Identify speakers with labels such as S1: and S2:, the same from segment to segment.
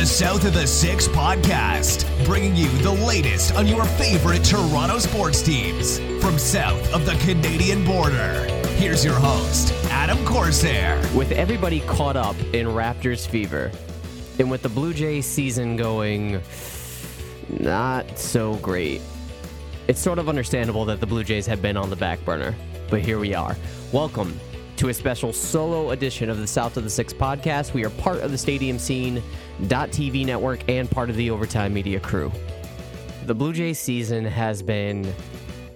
S1: The South of the Six podcast, bringing you the latest on your favorite Toronto sports teams from south of the Canadian border. Here's your host, Adam Corsair.
S2: With everybody caught up in Raptors fever, and with the Blue Jays season going not so great, it's sort of understandable that the Blue Jays have been on the back burner. But here we are. Welcome to a special solo edition of the South of the Six podcast. We are part of the Stadium Scene TV network and part of the Overtime Media crew. The Blue Jays season has been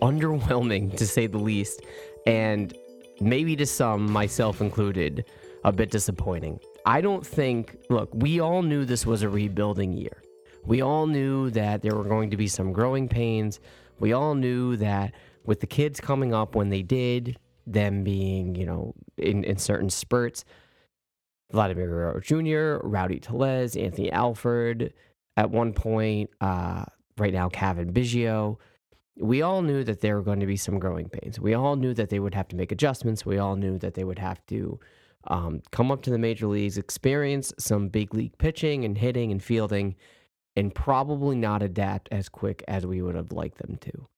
S2: underwhelming to say the least, and maybe to some, myself included, a bit disappointing. I don't think, look, we all knew this was a rebuilding year. We all knew that there were going to be some growing pains. We all knew that with the kids coming up when they did, them being, you know, in, in certain spurts. Vladimir Guerrero Jr., Rowdy Tellez, Anthony Alford, at one point, uh, right now, Cavan Biggio. We all knew that there were going to be some growing pains. We all knew that they would have to make adjustments. We all knew that they would have to um, come up to the major leagues, experience some big league pitching and hitting and fielding, and probably not adapt as quick as we would have liked them to.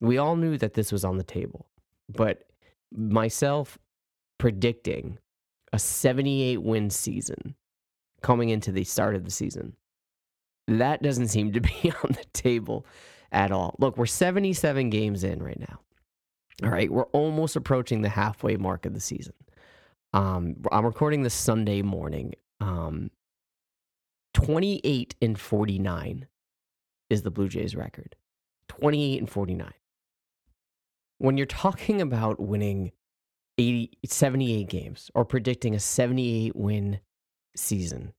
S2: We all knew that this was on the table, but myself predicting a 78 win season coming into the start of the season. That doesn't seem to be on the table at all. Look, we're 77 games in right now. All right, we're almost approaching the halfway mark of the season. Um, I'm recording this Sunday morning. Um, 28 and 49 is the Blue Jays record. 28 and 49 when you're talking about winning 80, 78 games or predicting a 78 win season,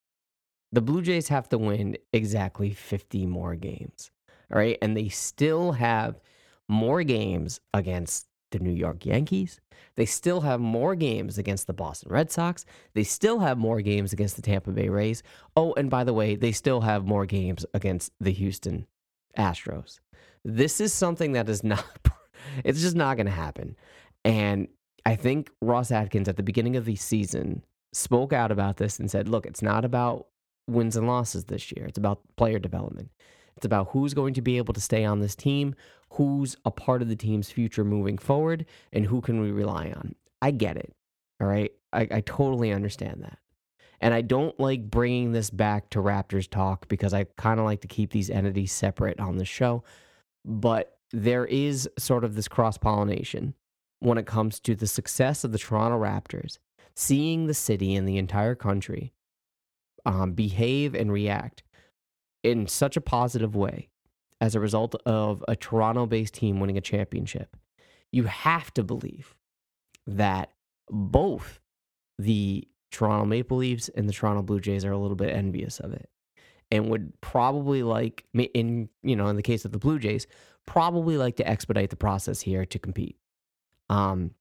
S2: the Blue Jays have to win exactly 50 more games. All right. And they still have more games against the New York Yankees. They still have more games against the Boston Red Sox. They still have more games against the Tampa Bay Rays. Oh, and by the way, they still have more games against the Houston Astros. This is something that is not it's just not going to happen. And I think Ross Atkins at the beginning of the season spoke out about this and said, look, it's not about wins and losses this year. It's about player development. It's about who's going to be able to stay on this team, who's a part of the team's future moving forward, and who can we rely on. I get it. All right. I, I totally understand that. And I don't like bringing this back to Raptors talk because I kind of like to keep these entities separate on the show. But there is sort of this cross pollination when it comes to the success of the Toronto Raptors, seeing the city and the entire country um, behave and react in such a positive way as a result of a Toronto based team winning a championship. You have to believe that both the Toronto Maple Leafs and the Toronto Blue Jays are a little bit envious of it and would probably like in you know in the case of the Blue Jays probably like to expedite the process here to compete. Um,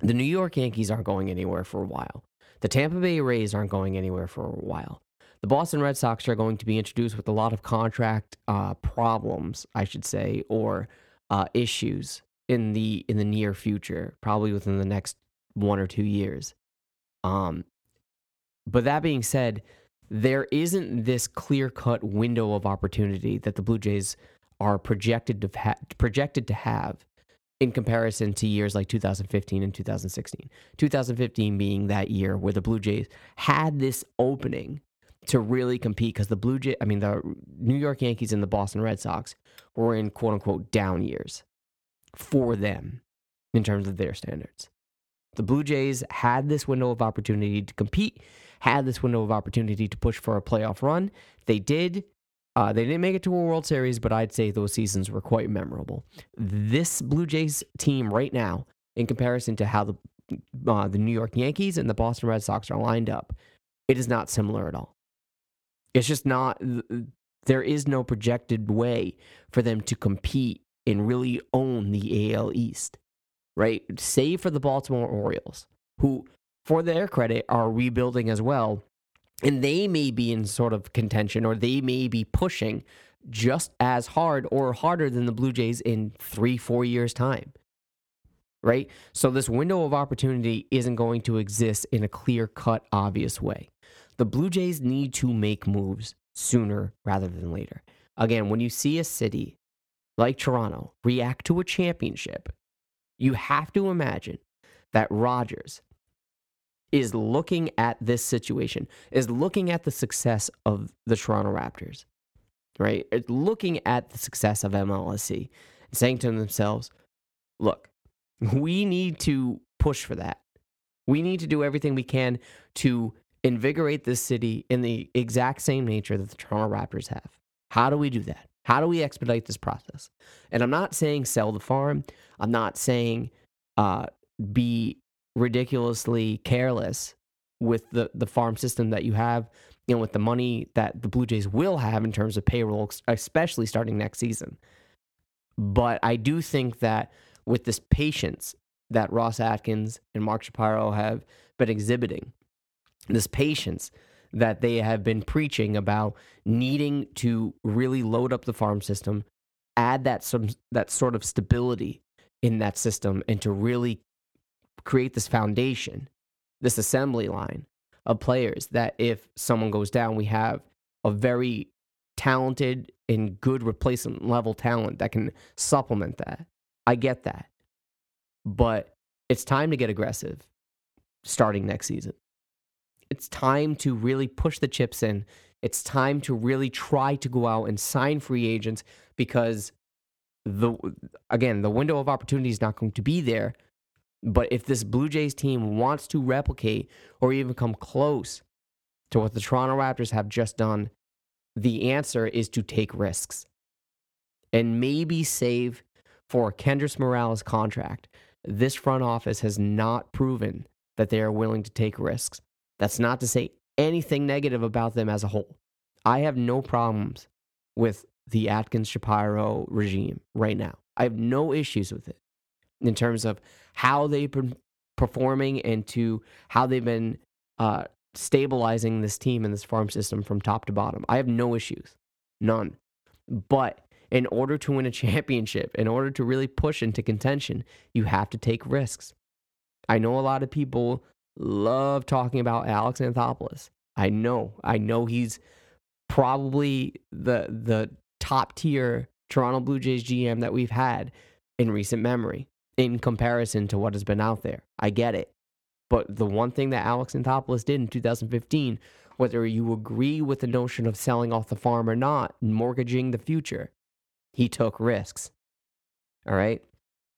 S2: the New York Yankees aren't going anywhere for a while. The Tampa Bay Rays aren't going anywhere for a while. The Boston Red Sox are going to be introduced with a lot of contract uh, problems, I should say, or uh, issues in the in the near future, probably within the next one or two years. Um, but that being said, there isn't this clear cut window of opportunity that the Blue Jays are projected to ha- projected to have in comparison to years like 2015 and 2016. 2015 being that year where the Blue Jays had this opening to really compete because the Blue Jay, I mean the New York Yankees and the Boston Red Sox were in quote unquote down years for them in terms of their standards. The Blue Jays had this window of opportunity to compete had this window of opportunity to push for a playoff run. They did. Uh, they didn't make it to a World Series, but I'd say those seasons were quite memorable. This Blue Jays team right now, in comparison to how the uh, the New York Yankees and the Boston Red Sox are lined up, it is not similar at all. It's just not. There is no projected way for them to compete and really own the AL East, right? Save for the Baltimore Orioles, who for their credit, are rebuilding as well. And they may be in sort of contention or they may be pushing just as hard or harder than the Blue Jays in three, four years' time. Right? So, this window of opportunity isn't going to exist in a clear cut, obvious way. The Blue Jays need to make moves sooner rather than later. Again, when you see a city like Toronto react to a championship, you have to imagine that Rogers is looking at this situation, is looking at the success of the Toronto Raptors, right? It's looking at the success of MLSE, saying to themselves, look, we need to push for that. We need to do everything we can to invigorate this city in the exact same nature that the Toronto Raptors have. How do we do that? How do we expedite this process? And I'm not saying sell the farm. I'm not saying uh, be ridiculously careless with the, the farm system that you have you know, with the money that the Blue Jays will have in terms of payroll, especially starting next season. But I do think that with this patience that Ross Atkins and Mark Shapiro have been exhibiting, this patience that they have been preaching about needing to really load up the farm system, add that some that sort of stability in that system, and to really create this foundation, this assembly line of players that if someone goes down, we have a very talented and good replacement level talent that can supplement that. I get that. But it's time to get aggressive starting next season. It's time to really push the chips in. It's time to really try to go out and sign free agents because the again, the window of opportunity is not going to be there but if this Blue Jays team wants to replicate or even come close to what the Toronto Raptors have just done, the answer is to take risks and maybe save for Kendrys Morales' contract. This front office has not proven that they are willing to take risks. That's not to say anything negative about them as a whole. I have no problems with the Atkins Shapiro regime right now. I have no issues with it in terms of how they've been performing and to how they've been uh, stabilizing this team and this farm system from top to bottom. I have no issues, none. But in order to win a championship, in order to really push into contention, you have to take risks. I know a lot of people love talking about Alex Anthopoulos. I know, I know he's probably the the top tier Toronto Blue Jays GM that we've had in recent memory in comparison to what has been out there. I get it. But the one thing that Alex Anthopoulos did in 2015, whether you agree with the notion of selling off the farm or not, mortgaging the future, he took risks. All right?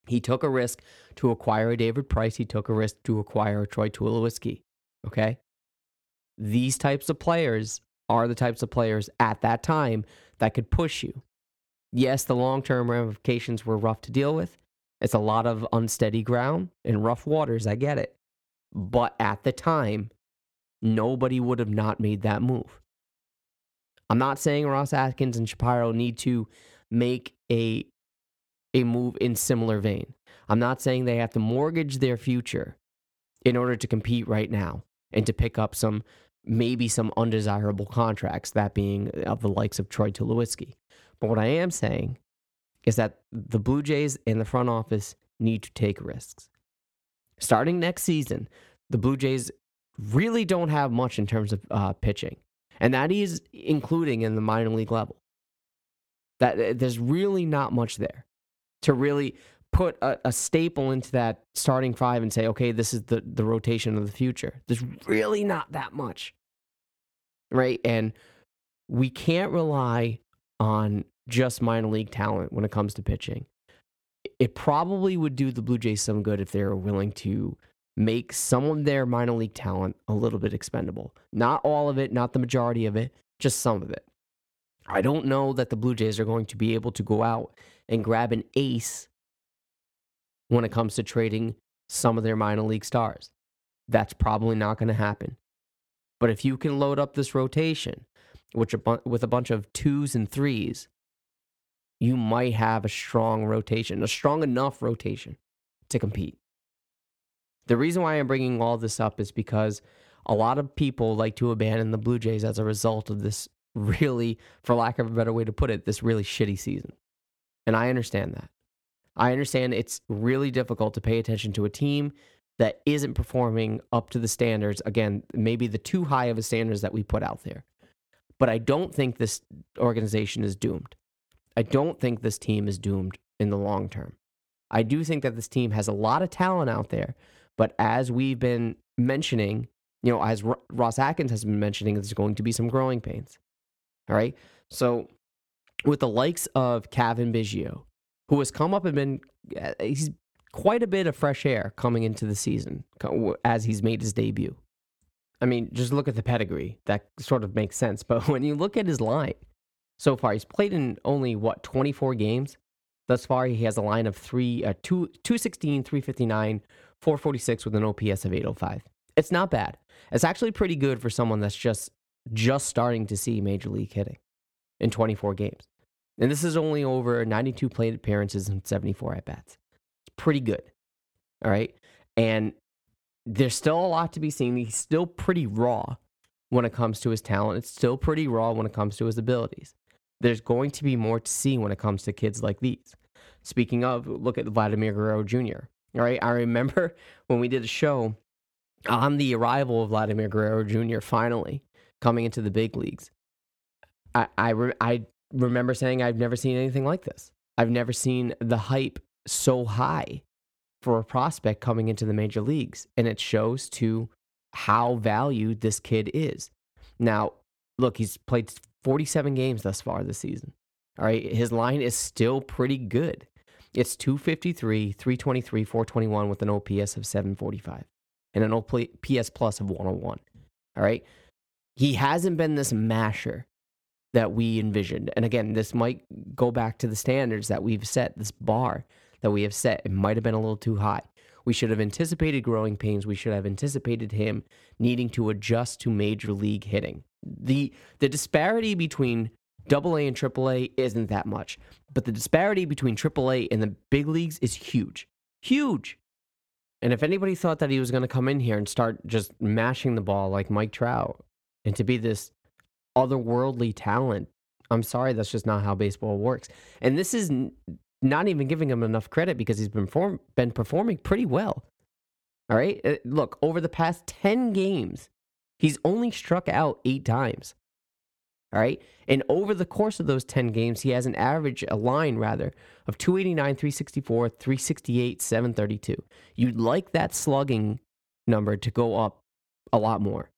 S2: He took a risk to acquire a David Price. He took a risk to acquire a Troy Tulowitzki. Okay? These types of players are the types of players at that time that could push you. Yes, the long term ramifications were rough to deal with, it's a lot of unsteady ground and rough waters. I get it. But at the time, nobody would have not made that move. I'm not saying Ross Atkins and Shapiro need to make a a move in similar vein. I'm not saying they have to mortgage their future in order to compete right now and to pick up some maybe some undesirable contracts, that being of the likes of Troy Tulowitzki. But what I am saying is that the Blue Jays and the front office need to take risks. Starting next season, the Blue Jays really don't have much in terms of uh, pitching, and that is including in the minor league level. That uh, there's really not much there to really put a, a, staple into that starting five and say, okay, this is the the rotation of the future. There's really not that much, right? And we can't rely on just minor league talent when it comes to pitching. It probably would do the Blue Jays some good if they were willing to make some of their minor league talent a little bit expendable. Not all of it, not the majority of it, just some of it. I don't know that the Blue Jays are going to be able to go out and grab an ace when it comes to trading some of their minor league stars. That's probably not going to happen. But if you can load up this rotation which with a bunch of twos and threes, you might have a strong rotation, a strong enough rotation to compete. The reason why I'm bringing all this up is because a lot of people like to abandon the Blue Jays as a result of this really, for lack of a better way to put it, this really shitty season. And I understand that. I understand it's really difficult to pay attention to a team that isn't performing up to the standards. Again, maybe the too high of a standards that we put out there. But I don't think this organization is doomed. I don't think this team is doomed in the long term. I do think that this team has a lot of talent out there, but as we've been mentioning, you know, as Ross Atkins has been mentioning, there's going to be some growing pains. All right. So, with the likes of Cavan Biggio, who has come up and been, uh, he's quite a bit of fresh air coming into the season as he's made his debut. I mean, just look at the pedigree. That sort of makes sense. But when you look at his line so far, he's played in only, what, 24 games? Thus far, he has a line of three, uh, two, 216, 359, 446 with an OPS of 805. It's not bad. It's actually pretty good for someone that's just just starting to see major league hitting in 24 games. And this is only over 92 plate appearances and 74 at bats. It's pretty good. All right. And there's still a lot to be seen. He's still pretty raw when it comes to his talent. It's still pretty raw when it comes to his abilities. There's going to be more to see when it comes to kids like these. Speaking of, look at Vladimir Guerrero Jr. All right. I remember when we did a show on the arrival of Vladimir Guerrero Jr. finally coming into the big leagues. I, I, re- I remember saying I've never seen anything like this. I've never seen the hype so high for a prospect coming into the major leagues. And it shows to how valued this kid is. Now, look, he's played 47 games thus far this season. All right. His line is still pretty good. It's 253, 323, 421 with an OPS of 745 and an OPS plus of 101. All right. He hasn't been this masher that we envisioned. And again, this might go back to the standards that we've set, this bar that we have set. It might have been a little too high. We should have anticipated growing pains. We should have anticipated him needing to adjust to major league hitting. The the disparity between double A and triple A isn't that much. But the disparity between triple A and the big leagues is huge. Huge. And if anybody thought that he was going to come in here and start just mashing the ball like Mike Trout and to be this otherworldly talent, I'm sorry, that's just not how baseball works. And this is not even giving him enough credit because he's been, form- been performing pretty well. All right. Uh, look, over the past 10 games, he's only struck out eight times. All right. And over the course of those 10 games, he has an average, a line rather, of 289, 364, 368, 732. You'd like that slugging number to go up a lot more.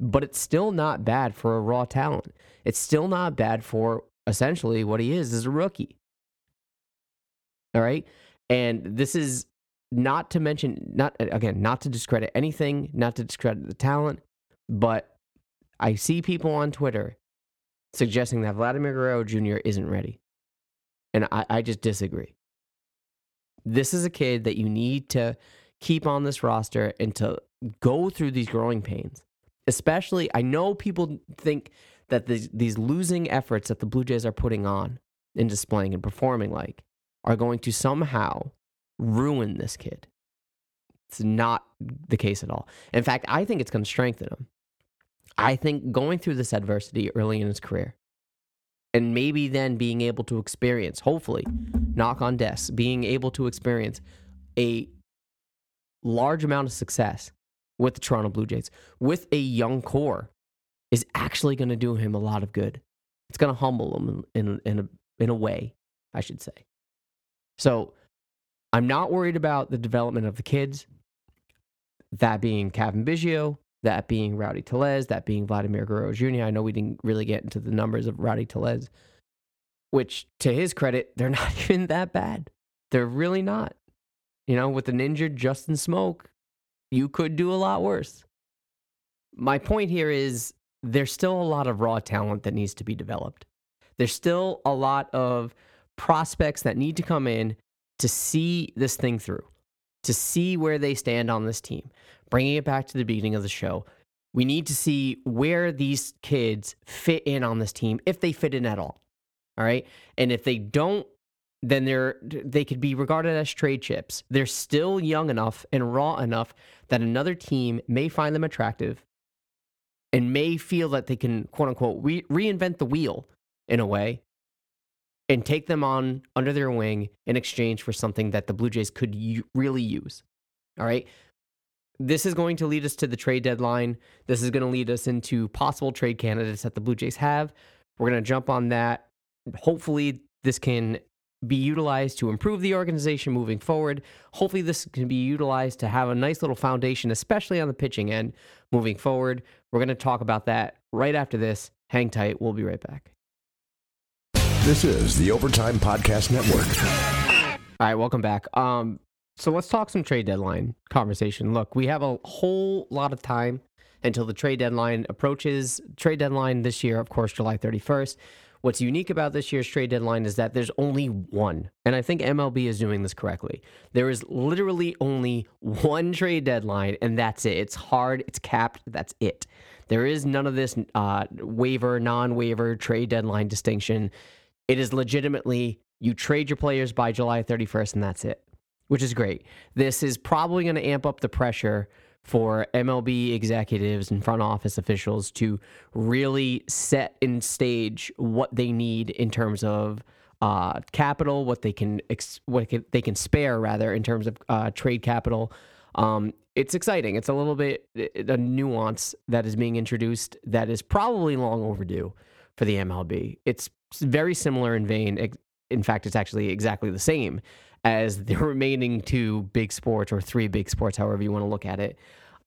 S2: But it's still not bad for a raw talent. It's still not bad for essentially what he is as a rookie. All right. And this is not to mention, not again, not to discredit anything, not to discredit the talent, but I see people on Twitter suggesting that Vladimir Guerrero Jr. isn't ready. And I, I just disagree. This is a kid that you need to keep on this roster and to go through these growing pains. Especially, I know people think that these, these losing efforts that the Blue Jays are putting on and displaying and performing like are going to somehow ruin this kid. It's not the case at all. In fact, I think it's going to strengthen him. I think going through this adversity early in his career and maybe then being able to experience, hopefully, knock on desks, being able to experience a large amount of success with the Toronto Blue Jays with a young core is actually going to do him a lot of good. It's going to humble him in, in, in, a, in a way, I should say. So I'm not worried about the development of the kids, that being Cavan Biggio, that being Rowdy Tellez, that being Vladimir Guerrero Jr. I know we didn't really get into the numbers of Rowdy Tellez, which to his credit, they're not even that bad. They're really not. You know, with an injured Justin Smoak, you could do a lot worse. My point here is there's still a lot of raw talent that needs to be developed. There's still a lot of prospects that need to come in to see this thing through, to see where they stand on this team bringing it back to the beginning of the show, we need to see where these kids fit in on this team, if they fit in at all. All right. And if they don't, then they're they could be regarded as trade chips. They're still young enough and raw enough that another team may find them attractive and may feel that they can quote unquote re- reinvent the wheel in a way and take them on under their wing in exchange for something that the Blue Jays could u- really use. All right. this is going to lead us to the trade deadline. This is going to lead us into possible trade candidates that the Blue Jays have. We're going to jump on that. Hopefully, this can be utilized to improve the organization moving forward. Hopefully, this can be utilized to have a nice little foundation, especially on the pitching end moving forward. We're going to talk about that right after this. Hang tight. We'll be right back.
S3: This is the Overtime Podcast Network.
S2: All right, welcome back. Um, so let's talk some trade deadline conversation. Look, we have a whole lot of time until the trade deadline approaches. Trade deadline this year, of course, July 31st. What's unique about this year's trade deadline is that there's only one. And I think MLB is doing this correctly. There is literally only one trade deadline, and that's it. It's hard, it's capped, that's it. There is none of this uh, waiver, non waiver trade deadline distinction. It is legitimately you trade your players by July 31st, and that's it, which is great. This is probably going to amp up the pressure for MLB executives and front office officials to really set in stage what they need in terms of uh, capital, what they can ex- what they can spare rather in terms of uh, trade capital. Um, it's exciting. It's a little bit a nuance that is being introduced that is probably long overdue for the MLB. It's very similar in vein. In fact, it's actually exactly the same as the remaining two big sports or three big sports, however you want to look at it.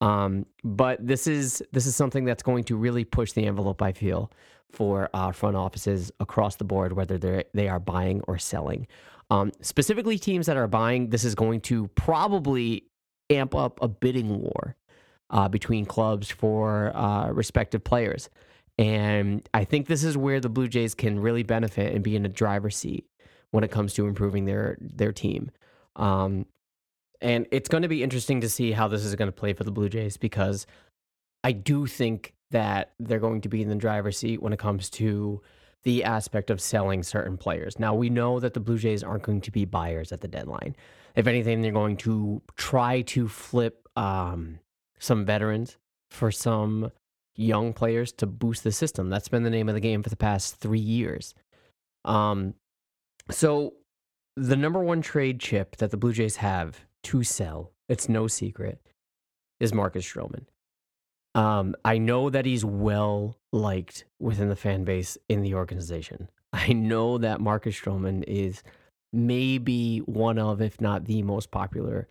S2: Um, but this is this is something that's going to really push the envelope. I feel for uh, front offices across the board, whether they they are buying or selling. Um, specifically, teams that are buying, this is going to probably amp up a bidding war uh, between clubs for uh, respective players. And I think this is where the Blue Jays can really benefit and be in a driver's seat when it comes to improving their their team. Um, and it's going to be interesting to see how this is going to play for the Blue Jays because I do think that they're going to be in the driver's seat when it comes to the aspect of selling certain players. Now, we know that the Blue Jays aren't going to be buyers at the deadline. If anything, they're going to try to flip um, some veterans for some young players to boost the system. That's been the name of the game for the past three years. Um, so the number one trade chip that the Blue Jays have to sell, it's no secret, is Marcus Stroman. Um, I know that he's well liked within the fan base in the organization. I know that Marcus Stroman is maybe one of, if not the most popular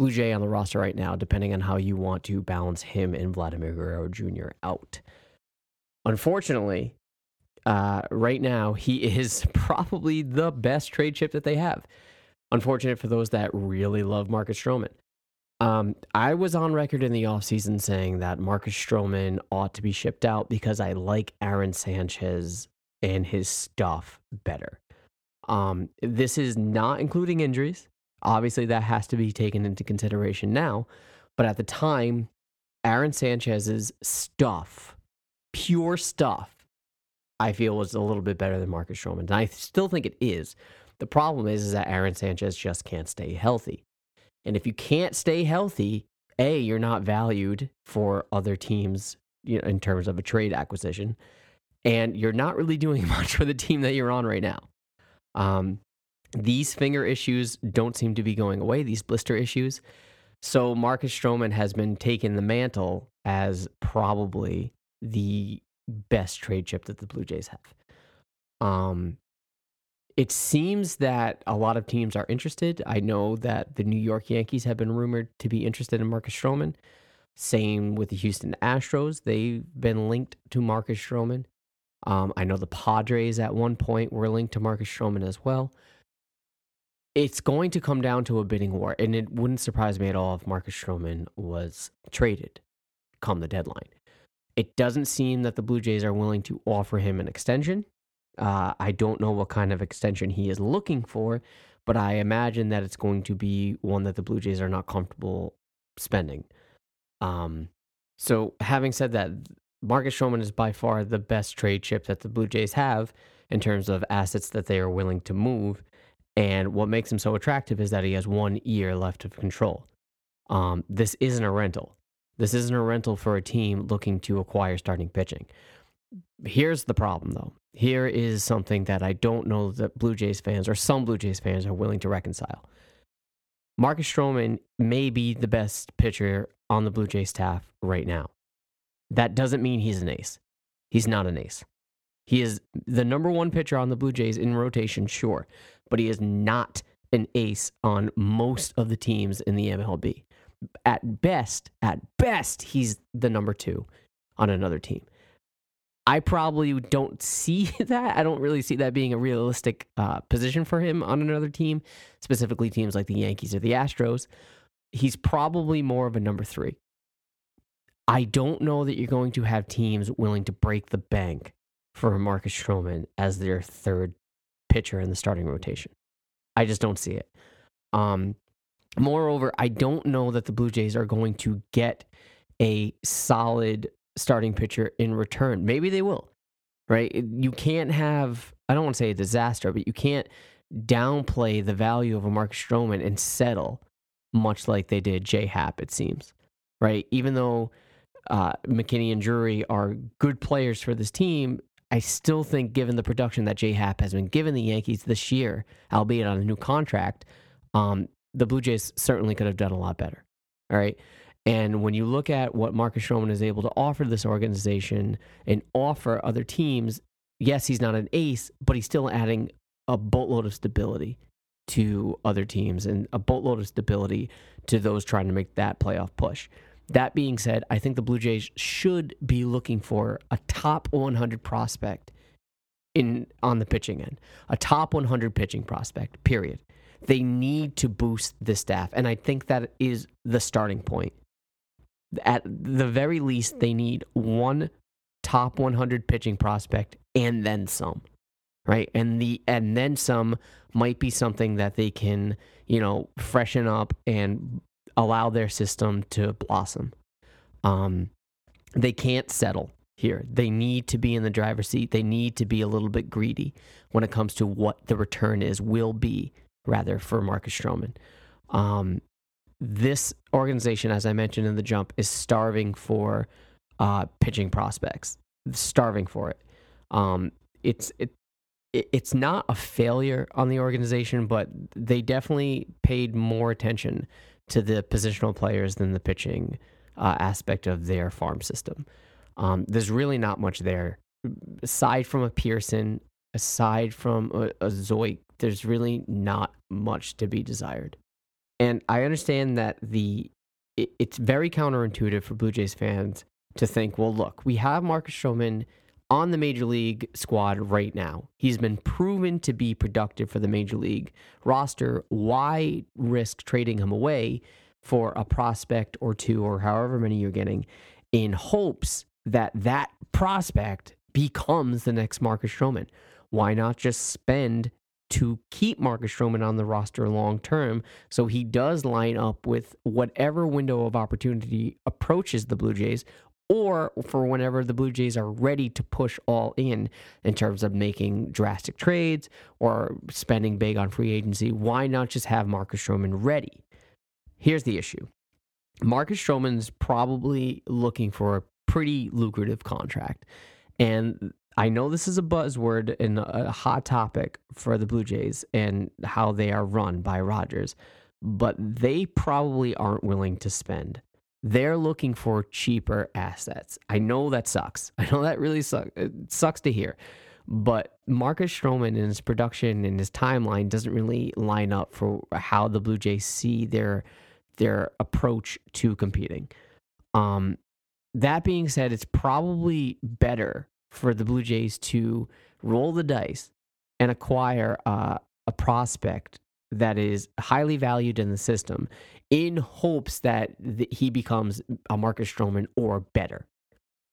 S2: Blue Jay on the roster right now, depending on how you want to balance him and Vladimir Guerrero Jr. out. Unfortunately, uh, right now, he is probably the best trade chip that they have. Unfortunate for those that really love Marcus Stroman. Um, I was on record in the offseason saying that Marcus Stroman ought to be shipped out because I like Aaron Sanchez and his stuff better. Um, this is not including injuries. Obviously, that has to be taken into consideration now. But at the time, Aaron Sanchez's stuff, pure stuff, I feel was a little bit better than Marcus Stroman. And I still think it is. The problem is, is that Aaron Sanchez just can't stay healthy. And if you can't stay healthy, A, you're not valued for other teams you know, in terms of a trade acquisition. And you're not really doing much for the team that you're on right now. Um, these finger issues don't seem to be going away, these blister issues. So Marcus Stroman has been taking the mantle as probably the best trade chip that the Blue Jays have. Um, it seems that a lot of teams are interested. I know that the New York Yankees have been rumored to be interested in Marcus Stroman. Same with the Houston Astros. They've been linked to Marcus Stroman. Um, I know the Padres at one point were linked to Marcus Stroman as well it's going to come down to a bidding war, and it wouldn't surprise me at all if Marcus Stroman was traded come the deadline. It doesn't seem that the Blue Jays are willing to offer him an extension. Uh, I don't know what kind of extension he is looking for, but I imagine that it's going to be one that the Blue Jays are not comfortable spending. Um, so, having said that, Marcus Stroman is by far the best trade chip that the Blue Jays have in terms of assets that they are willing to move and what makes him so attractive is that he has one year left of control. Um, this isn't a rental. This isn't a rental for a team looking to acquire starting pitching. Here's the problem, though. Here is something that I don't know that Blue Jays fans or some Blue Jays fans are willing to reconcile. Marcus Stroman may be the best pitcher on the Blue Jays staff right now. That doesn't mean he's an ace. He's not an ace. He is the number one pitcher on the Blue Jays in rotation, sure, but he is not an ace on most of the teams in the MLB. At best, at best, he's the number two on another team. I probably don't see that. I don't really see that being a realistic uh, position for him on another team, specifically teams like the Yankees or the Astros. He's probably more of a number three. I don't know that you're going to have teams willing to break the bank for Marcus Stroman as their third pitcher in the starting rotation. I just don't see it. Um, moreover, I don't know that the Blue Jays are going to get a solid starting pitcher in return. Maybe they will, right? You can't have, I don't want to say a disaster, but you can't downplay the value of a Marcus Stroman and settle much like they did J Happ, it seems, right? Even though uh, McKinney and Drury are good players for this team, I still think, given the production that J Happ has been given the Yankees this year, albeit on a new contract, um, the Blue Jays certainly could have done a lot better. All right. And when you look at what Marcus Stroman is able to offer this organization and offer other teams, yes, he's not an ace, but he's still adding a boatload of stability to other teams and a boatload of stability to those trying to make that playoff push. That being said, I think the Blue Jays should be looking for a top 100 prospect in on the pitching end, a top 100 pitching prospect. Period. They need to boost the staff, and I think that is the starting point. At the very least, they need one top 100 pitching prospect and then some, right? And the and then some might be something that they can, you know, freshen up and allow their system to blossom. Um, they can't settle here. They need to be in the driver's seat. They need to be a little bit greedy when it comes to what the return is, will be, rather, for Marcus Stroman. Um, this organization, as I mentioned in the jump, is starving for uh, pitching prospects, starving for it. Um, it's it, it's not a failure on the organization, but they definitely paid more attention to the positional players than the pitching uh, aspect of their farm system. Um, there's really not much there. Aside from a Pearson, aside from a, a Zeuch, there's really not much to be desired. And I understand that the it, it's very counterintuitive for Blue Jays fans to think, well, look, we have Marcus Stroman on the major league squad right now. He's been proven to be productive for the major league roster. Why risk trading him away for a prospect or two or however many you're getting in hopes that that prospect becomes the next Marcus Stroman? Why not just spend to keep Marcus Stroman on the roster long term so he does line up with whatever window of opportunity approaches the Blue Jays or for whenever the Blue Jays are ready to push all in in terms of making drastic trades or spending big on free agency, why not just have Marcus Stroman ready? Here's the issue Marcus Stroman's probably looking for a pretty lucrative contract. And I know this is a buzzword and a hot topic for the Blue Jays and how they are run by Rogers, but they probably aren't willing to spend they're looking for cheaper assets. I know that sucks. I know that really sucks. It sucks to hear. But Marcus Stroman and his production and his timeline doesn't really line up for how the Blue Jays see their their approach to competing. Um, that being said, it's probably better for the Blue Jays to roll the dice and acquire uh, a prospect that is highly valued in the system in hopes that th- he becomes a Marcus Stroman or better.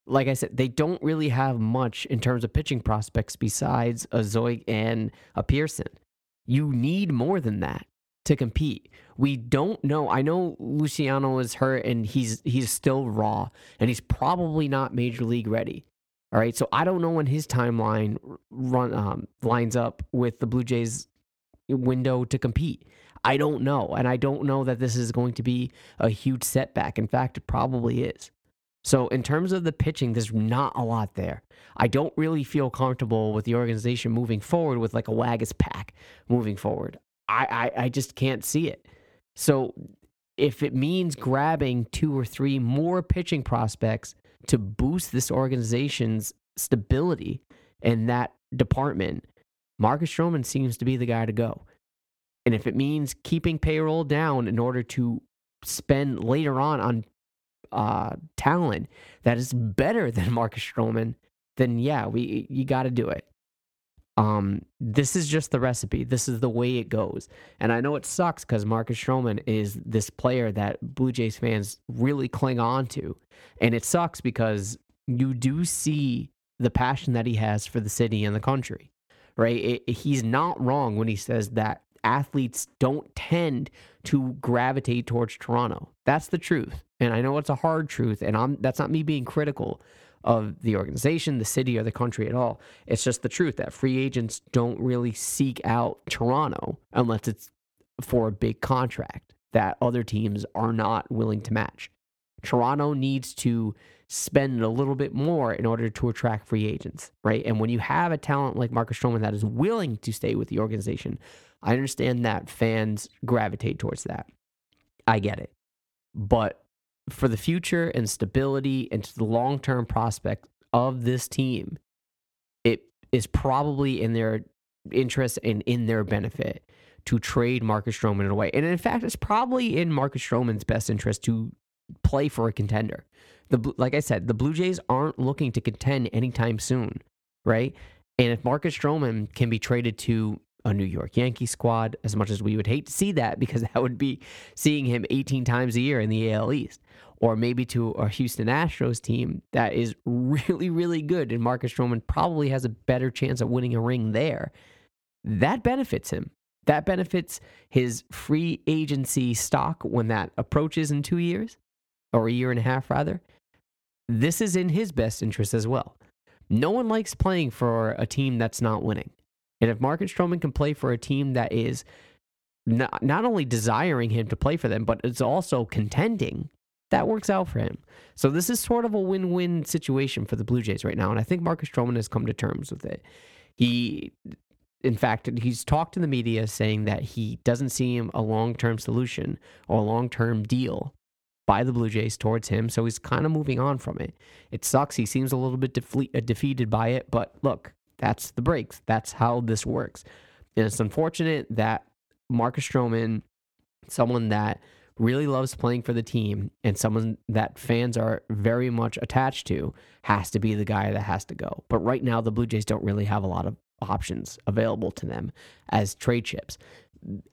S2: Like I said, they don't really have much in terms of pitching prospects besides a Zeuch and a Pearson. You need more than that to compete. We don't know. I know Luciano is hurt and he's he's still raw and he's probably not major league ready. All right, so I don't know when his timeline run um, lines up with the Blue Jays window to compete. I don't know. And I don't know that this is going to be a huge setback. In fact, it probably is. So, in terms of the pitching, there's not a lot there. I don't really feel comfortable with the organization moving forward with like a Waguespack moving forward. I, I, I just can't see it. So, if it means grabbing two or three more pitching prospects to boost this organization's stability in that department, Marcus Stroman seems to be the guy to go. And if it means keeping payroll down in order to spend later on on uh, talent that is better than Marcus Stroman, then yeah, we you got to do it. Um, this is just the recipe. This is the way it goes. And I know it sucks because Marcus Stroman is this player that Blue Jays fans really cling on to. And it sucks because you do see the passion that he has for the city and the country, right? It, it, he's not wrong when he says that athletes don't tend to gravitate towards Toronto. That's the truth. And I know it's a hard truth. And I'm, that's not me being critical of the organization, the city, or the country at all. It's just the truth that free agents don't really seek out Toronto unless it's for a big contract that other teams are not willing to match. Toronto needs to spend a little bit more in order to attract free agents, right? And when you have a talent like Marcus Stroman that is willing to stay with the organization, I understand that fans gravitate towards that. I get it. But for the future and stability and the long term prospect of this team, it is probably in their interest and in their benefit to trade Marcus Stroman away. And in fact, it's probably in Marcus Stroman's best interest to play for a contender. The like I said, the Blue Jays aren't looking to contend anytime soon, right? And if Marcus Stroman can be traded to a New York Yankee squad, as much as we would hate to see that because that would be seeing him 18 times a year in the AL East, or maybe to a Houston Astros team that is really, really good, and Marcus Stroman probably has a better chance of winning a ring there. That benefits him. That benefits his free agency stock when that approaches in two years, or a year and a half, rather. This is in his best interest as well. No one likes playing for a team that's not winning. And if Marcus Stroman can play for a team that is not, not only desiring him to play for them, but it's also contending, that works out for him. So this is sort of a win-win situation for the Blue Jays right now, and I think Marcus Stroman has come to terms with it. He, in fact, he's talked to the media saying that he doesn't see him a long-term solution or a long-term deal by the Blue Jays towards him, so he's kind of moving on from it. It sucks. He seems a little bit defle- uh, defeated by it, but look, that's the breaks. That's how this works. And it's unfortunate that Marcus Stroman, someone that really loves playing for the team and someone that fans are very much attached to, has to be the guy that has to go. But right now, the Blue Jays don't really have a lot of options available to them as trade chips.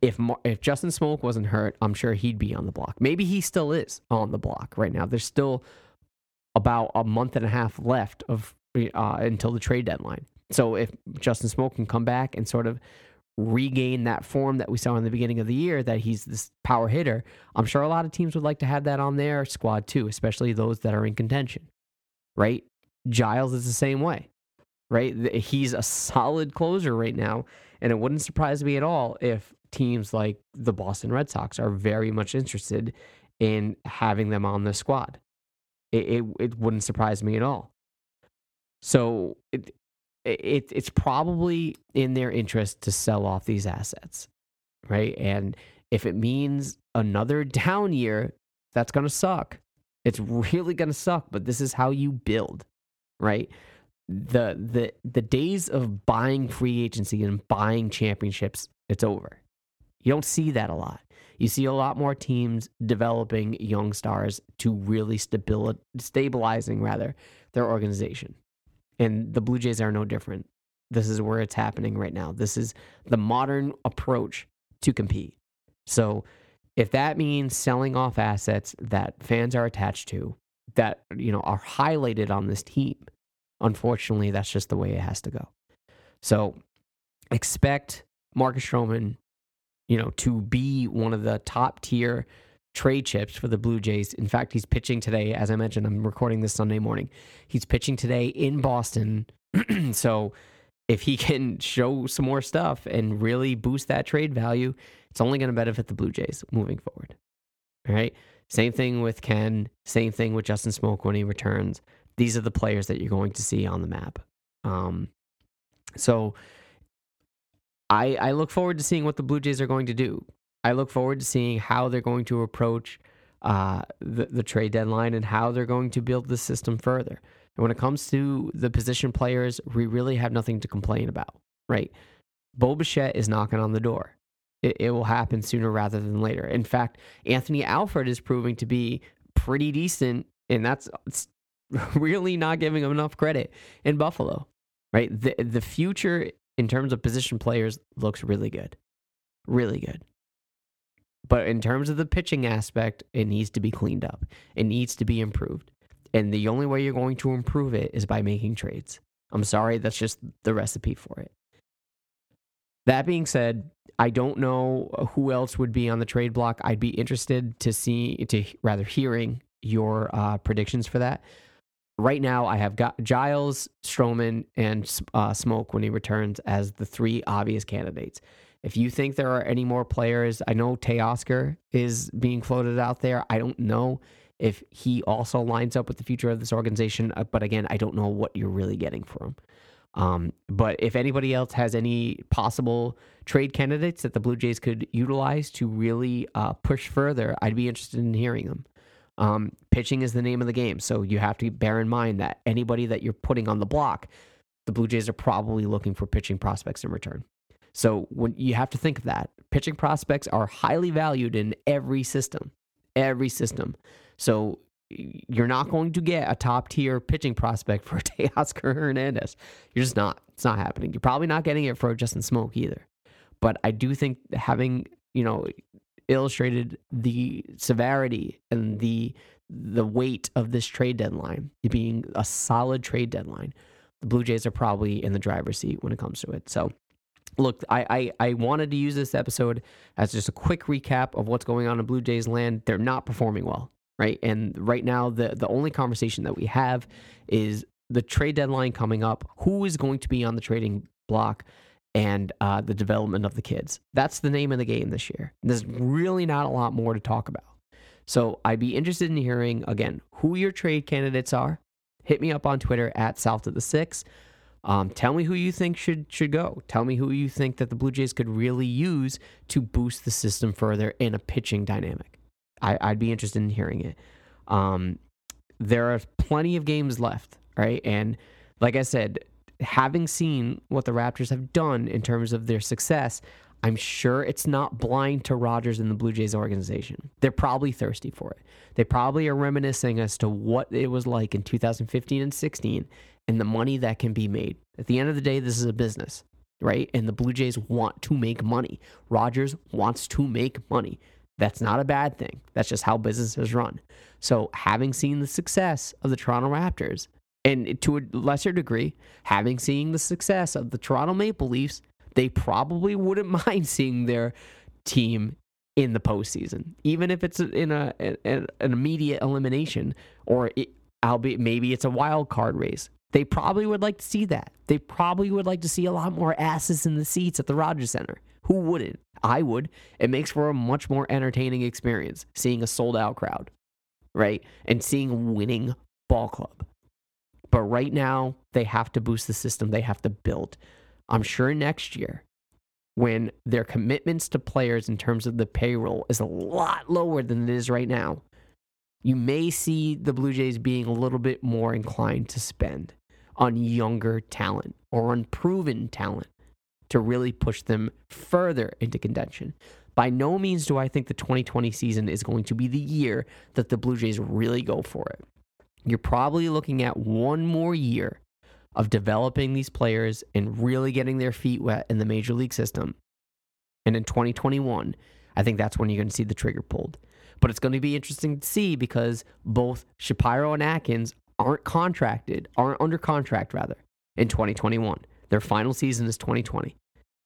S2: If if Justin Smoak wasn't hurt, I'm sure he'd be on the block. Maybe he still is on the block right now. There's still about a month and a half left of uh, until the trade deadline. So if Justin Smoak can come back and sort of regain that form that we saw in the beginning of the year that he's this power hitter, I'm sure a lot of teams would like to have that on their squad too, especially those that are in contention. Right? Giles is the same way. Right? He's a solid closer right now, and it wouldn't surprise me at all if teams like the Boston Red Sox are very much interested in having them on the squad. It, it, it wouldn't surprise me at all. So it, it, it's probably in their interest to sell off these assets, right? And if it means another down year, that's going to suck. It's really going to suck, but this is how you build, right? The the the days of buying free agency and buying championships, it's over. You don't see that a lot. You see a lot more teams developing young stars to really stabil- stabilizing rather their organization. And the Blue Jays are no different. This is where it's happening right now. This is the modern approach to compete. So if that means selling off assets that fans are attached to, that you know are highlighted on this team, unfortunately, that's just the way it has to go. So expect Marcus Stroman, you know, to be one of the top tier trade chips for the Blue Jays. In fact, he's pitching today. As I mentioned, I'm recording this Sunday morning. He's pitching today in Boston. so if he can show some more stuff and really boost that trade value, it's only going to benefit the Blue Jays moving forward. All right. Same thing with Ken. Same thing with Justin Smoak when he returns. These are the players that you're going to see on the map. Um, so I I look forward to seeing what the Blue Jays are going to do I look forward to seeing how they're going to approach uh, the, the trade deadline and how they're going to build the system further. And when it comes to the position players, we really have nothing to complain about, right? Bo Bichette is knocking on the door. It, it will happen sooner rather than later. In fact, Anthony Alford is proving to be pretty decent, and that's really not giving him enough credit in Buffalo, right? The, the future in terms of position players looks really good. Really good. But in terms of the pitching aspect, it needs to be cleaned up. It needs to be improved. And the only way you're going to improve it is by making trades. I'm sorry, that's just the recipe for it. That being said, I don't know who else would be on the trade block. I'd be interested to see, to rather hearing your uh, predictions for that. Right now, I have got Giles, Stroman, and uh, Smoak when he returns as the three obvious candidates. If you think there are any more players, I know Teoscar is being floated out there. I don't know if he also lines up with the future of this organization, uh, but again, I don't know what you're really getting for him. Um, but if anybody else has any possible trade candidates that the Blue Jays could utilize to really uh, push further, I'd be interested in hearing them. Um, pitching is the name of the game, so you have to bear in mind that anybody that you're putting on the block, the Blue Jays are probably looking for pitching prospects in return. So when you have to think of that, pitching prospects are highly valued in every system, every system. So you're not going to get a top tier pitching prospect for Teoscar Hernandez. You're just not. It's not happening. You're probably not getting it for Justin Smoak either. But I do think having you know illustrated the severity and the the weight of this trade deadline being a solid trade deadline, the Blue Jays are probably in the driver's seat when it comes to it. So look, I, I, I, wanted to use this episode as just a quick recap of what's going on in Blue Jays land. They're not performing well right? And right now, the the only conversation that we have is the trade deadline coming up. Who is going to be on the trading block? And uh, the development of the kids. That's the name of the game this year. There's really not a lot more to talk about. So I'd be interested in hearing again who your trade candidates are. Hit me up on Twitter at South of the Six. Um, tell me who you think should should go. Tell me who you think that the Blue Jays could really use to boost the system further in a pitching dynamic. I, would be interested in hearing it. Um, there are plenty of games left, right? And like I said, having seen what the Raptors have done in terms of their success, I'm sure it's not blind to Rogers and the Blue Jays organization. They're probably thirsty for it. They probably are reminiscing as to what it was like in 2015 and 16 and the money that can be made. At the end of the day, this is a business, right? And the Blue Jays want to make money. Rogers wants to make money. That's not a bad thing. That's just how businesses run. So, having seen the success of the Toronto Raptors, and to a lesser degree, having seen the success of the Toronto Maple Leafs, they probably wouldn't mind seeing their team in the postseason, even if it's in a, an immediate elimination, or it, maybe it's a wild card race. They probably would like to see that. They probably would like to see a lot more asses in the seats at the Rogers Center. Who wouldn't? I would. It makes for a much more entertaining experience seeing a sold out crowd, right? And seeing a winning ball club. But right now, they have to boost the system, they have to build. I'm sure next year, when their commitments to players in terms of the payroll is a lot lower than it is right now, you may see the Blue Jays being a little bit more inclined to spend on younger talent or unproven talent to really push them further into contention. By no means do I think the 2020 season is going to be the year that the Blue Jays really go for it. You're probably looking at one more year of developing these players and really getting their feet wet in the major league system. And in 2021, I think that's when you're going to see the trigger pulled. But it's going to be interesting to see because both Shapiro and Atkins aren't contracted, aren't under contract rather, in 2021. Their final season is 2020.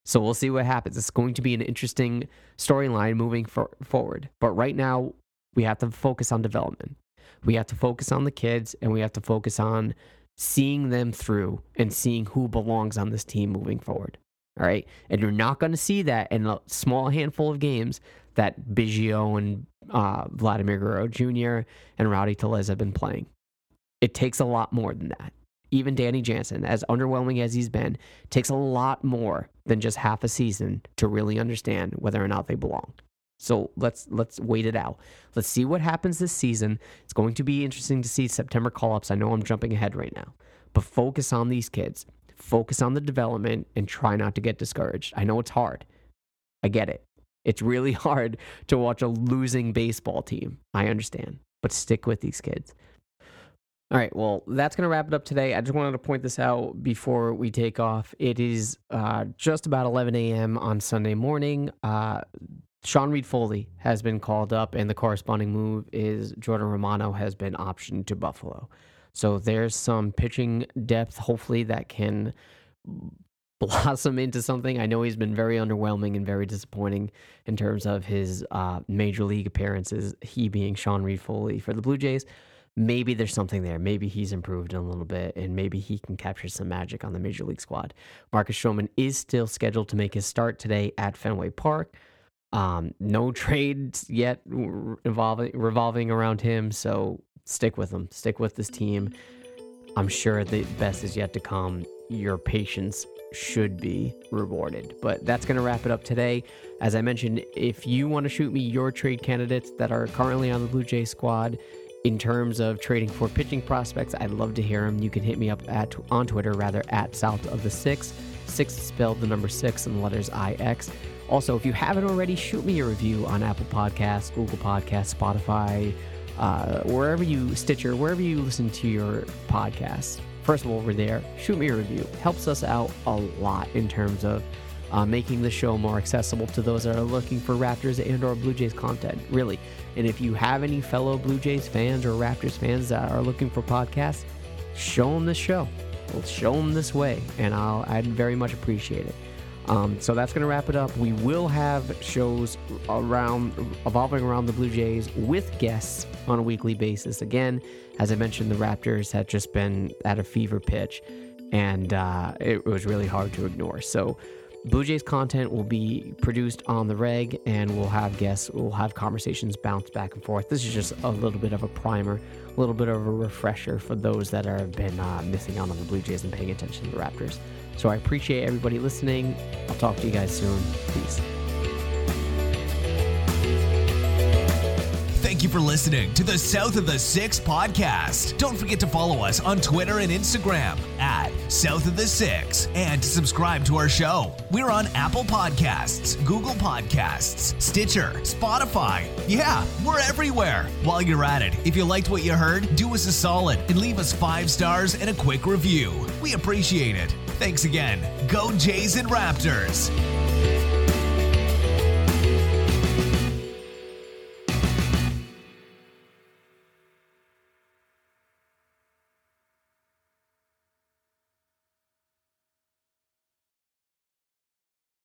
S2: So we'll see what happens. It's going to be an interesting storyline moving for, forward. But right now, we have to focus on development. We have to focus on the kids and we have to focus on seeing them through and seeing who belongs on this team moving forward. All right. And you're not going to see that in a small handful of games that Biggio and uh, Vladimir Guerrero Jr. and Rowdy Tellez have been playing. It takes a lot more than that even Danny Jansen, as underwhelming as he's been, takes a lot more than just half a season to really understand whether or not they belong. So let's let's wait it out. Let's see what happens this season. It's going to be interesting to see September call ups. I know I'm jumping ahead right now, but focus on these kids. Focus on the development and try not to get discouraged. I know it's hard. I get it. It's really hard to watch a losing baseball team. I understand, but stick with these kids. All right, well, that's going to wrap it up today. I just wanted to point this out before we take off. It is uh, just about 11 a.m. on Sunday morning. Uh, Sean Reid-Foley has been called up, and the corresponding move is Jordan Romano has been optioned to Buffalo. So there's some pitching depth, hopefully, that can blossom into something. I know he's been very underwhelming and very disappointing in terms of his uh, major league appearances, he being Sean Reid-Foley for the Blue Jays maybe there's something there. Maybe he's improved a little bit and maybe he can capture some magic on the major league squad. Marcus Stroman is still scheduled to make his start today at Fenway Park. Um, no trades yet involving revolving around him, so stick with him. Stick with this team. I'm sure the best is yet to come. Your patience should be rewarded. But that's going to wrap it up today. As I mentioned, if you want to shoot me your trade candidates that are currently on the Blue Jay squad, in terms of trading for pitching prospects, I'd love to hear them. You can hit me up at on Twitter, rather at South of the Six. Six spelled the number six and the letters IX. Also, if you haven't already, shoot me a review on Apple Podcasts, Google Podcasts, Spotify, uh, wherever you Stitcher, wherever you listen to your podcasts. First of all, over there, shoot me a review. Helps us out a lot in terms of uh, making the show more accessible to those that are looking for Raptors and or Blue Jays content. Really, and if you have any fellow Blue Jays fans or Raptors fans that are looking for podcasts, show them this show. Show them this way, and I'll I'd very much appreciate it. Um, so that's going to wrap it up. We will have shows around evolving around the Blue Jays with guests on a weekly basis. Again, as I mentioned, the Raptors had just been at a fever pitch, and uh, it was really hard to ignore. So Blue Jays content will be produced on the reg, and we'll have guests, we'll have conversations bounce back and forth. This is just a little bit of a primer, a little bit of a refresher for those that have been uh, missing out on the Blue Jays and paying attention to the Raptors. So I appreciate everybody listening. I'll talk to you guys soon. Peace.
S1: Thank you for listening to the South of the Six podcast. Don't forget to follow us on Twitter and Instagram at South of the Six and to subscribe to our show. We're on Apple Podcasts, Google Podcasts, Stitcher, Spotify. Yeah, we're everywhere. While you're at it, if you liked what you heard, do us a solid and leave us five stars and a quick review. We appreciate it. Thanks again. Go Jays and Raptors.